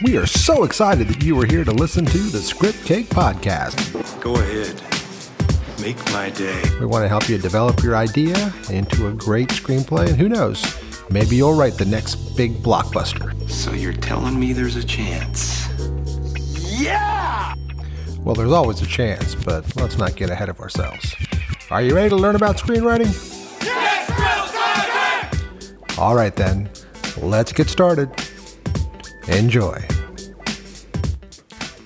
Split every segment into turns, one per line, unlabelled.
We are so excited that you are here to listen to the Script Cake Podcast.
Go ahead. Make my day.
We want to help you develop your idea into a great screenplay, and who knows, maybe you'll write the next big blockbuster.
So you're telling me there's a chance? Yeah!
Well, there's always a chance, but let's not get ahead of ourselves. Are you ready to learn about screenwriting?
Yes,
All right, then, let's get started. Enjoy.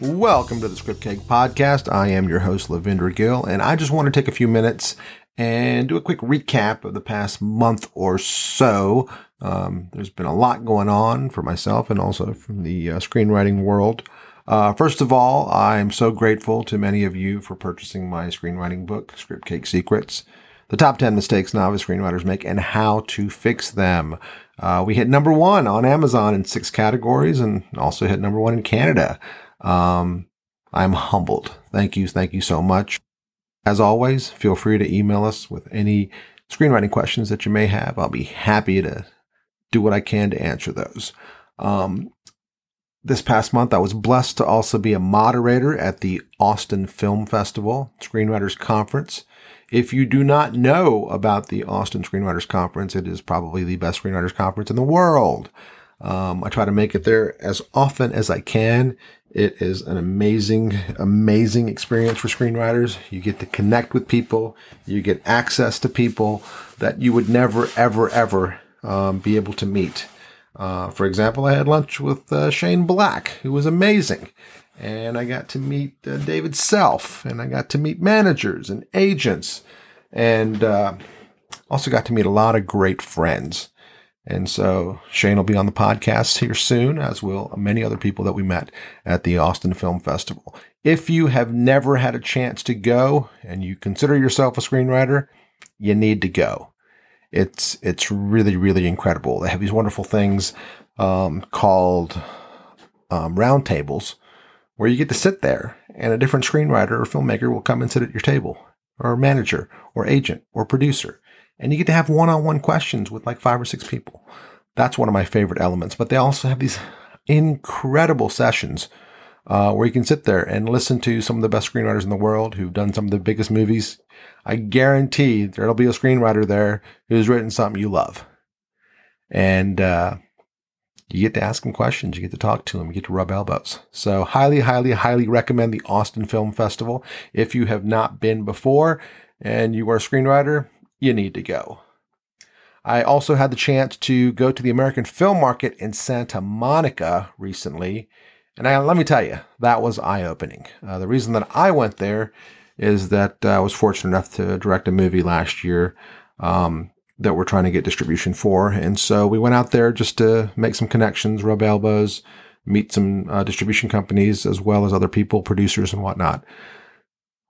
Welcome to the Script Cake Podcast. I am your host, Lovinder Gill, and I just want to take a few minutes and do a quick recap of the past month or so. Um, there's been a lot going on for myself and also from the uh, screenwriting world. Uh, first of all, I'm so grateful to many of you for purchasing my screenwriting book, Script Cake Secrets. The top 10 mistakes novice screenwriters make and how to fix them. Uh, we hit number one on Amazon in six categories and also hit number one in Canada. Um, I'm humbled. Thank you. Thank you so much. As always, feel free to email us with any screenwriting questions that you may have. I'll be happy to do what I can to answer those. Um, this past month, I was blessed to also be a moderator at the Austin Film Festival Screenwriters Conference. If you do not know about the Austin Screenwriters Conference, it is probably the best screenwriters conference in the world. Um, I try to make it there as often as I can. It is an amazing, amazing experience for screenwriters. You get to connect with people. You get access to people that you would never, ever, ever um, be able to meet. Uh, for example, I had lunch with uh, Shane Black, who was amazing. And I got to meet uh, David Self, and I got to meet managers and agents, and uh, also got to meet a lot of great friends. And so Shane will be on the podcast here soon, as will many other people that we met at the Austin Film Festival. If you have never had a chance to go and you consider yourself a screenwriter, you need to go. It's it's really really incredible. They have these wonderful things um, called um, roundtables, where you get to sit there and a different screenwriter or filmmaker will come and sit at your table, or manager, or agent, or producer, and you get to have one-on-one questions with like five or six people. That's one of my favorite elements. But they also have these incredible sessions uh, where you can sit there and listen to some of the best screenwriters in the world who've done some of the biggest movies. I guarantee there'll be a screenwriter there who's written something you love. And uh, you get to ask him questions, you get to talk to him, you get to rub elbows. So, highly, highly, highly recommend the Austin Film Festival. If you have not been before and you are a screenwriter, you need to go. I also had the chance to go to the American Film Market in Santa Monica recently. And I, let me tell you, that was eye opening. Uh, the reason that I went there is that uh, I was fortunate enough to direct a movie last year um, that we're trying to get distribution for. And so we went out there just to make some connections, rub elbows, meet some uh, distribution companies, as well as other people, producers, and whatnot.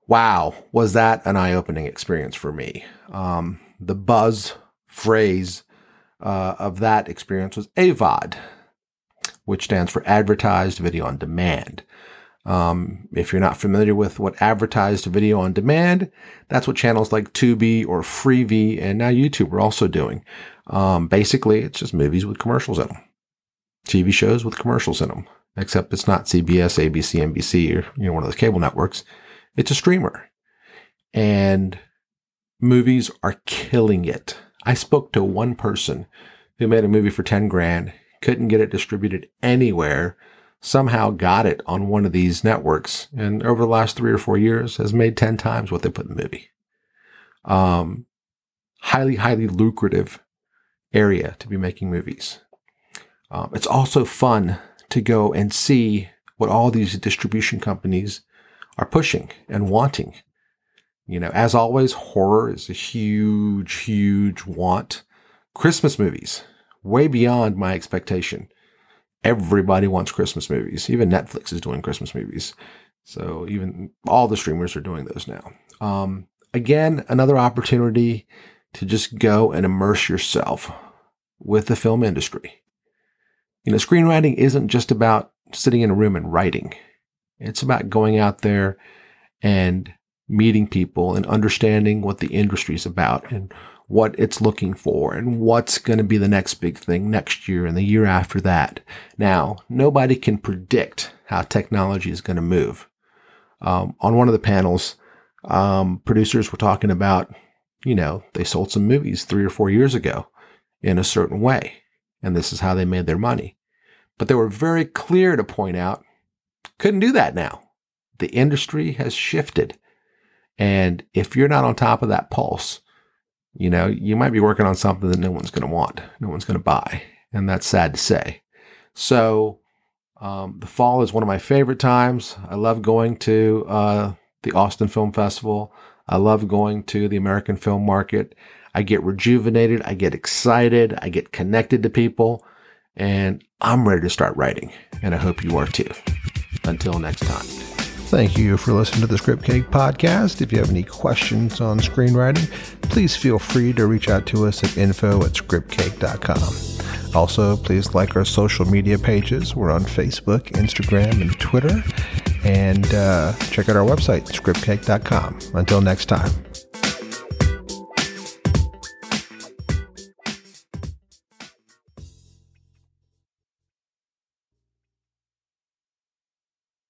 Wow, was that an eye opening experience for me? Um, the buzz phrase uh, of that experience was AVOD, which stands for Advertised Video on Demand. Um, if you're not familiar with what advertised video on demand, that's what channels like Tubi or Freevee and now YouTube are also doing. Um, basically, it's just movies with commercials in them, TV shows with commercials in them, except it's not CBS, ABC, NBC, or you know one of those cable networks. It's a streamer, and movies are killing it. I spoke to one person who made a movie for ten grand, couldn't get it distributed anywhere somehow got it on one of these networks and over the last three or four years has made 10 times what they put in the movie. Um, highly, highly lucrative area to be making movies. Um, it's also fun to go and see what all these distribution companies are pushing and wanting. You know, as always, horror is a huge, huge want. Christmas movies, way beyond my expectation everybody wants Christmas movies. Even Netflix is doing Christmas movies. So even all the streamers are doing those now. Um, again, another opportunity to just go and immerse yourself with the film industry. You know, screenwriting isn't just about sitting in a room and writing. It's about going out there and meeting people and understanding what the industry is about and what it's looking for and what's going to be the next big thing next year and the year after that. Now, nobody can predict how technology is going to move. Um, on one of the panels, um, producers were talking about, you know, they sold some movies three or four years ago in a certain way, and this is how they made their money. But they were very clear to point out, couldn't do that now. The industry has shifted. And if you're not on top of that pulse, you know, you might be working on something that no one's going to want, no one's going to buy. And that's sad to say. So, um, the fall is one of my favorite times. I love going to uh, the Austin Film Festival. I love going to the American film market. I get rejuvenated. I get excited. I get connected to people. And I'm ready to start writing. And I hope you are too. Until next time. Thank you for listening to the Script Cake podcast. If you have any questions on screenwriting, please feel free to reach out to us at info at scriptcake.com. Also, please like our social media pages. We're on Facebook, Instagram, and Twitter. And uh, check out our website, scriptcake.com. Until next time.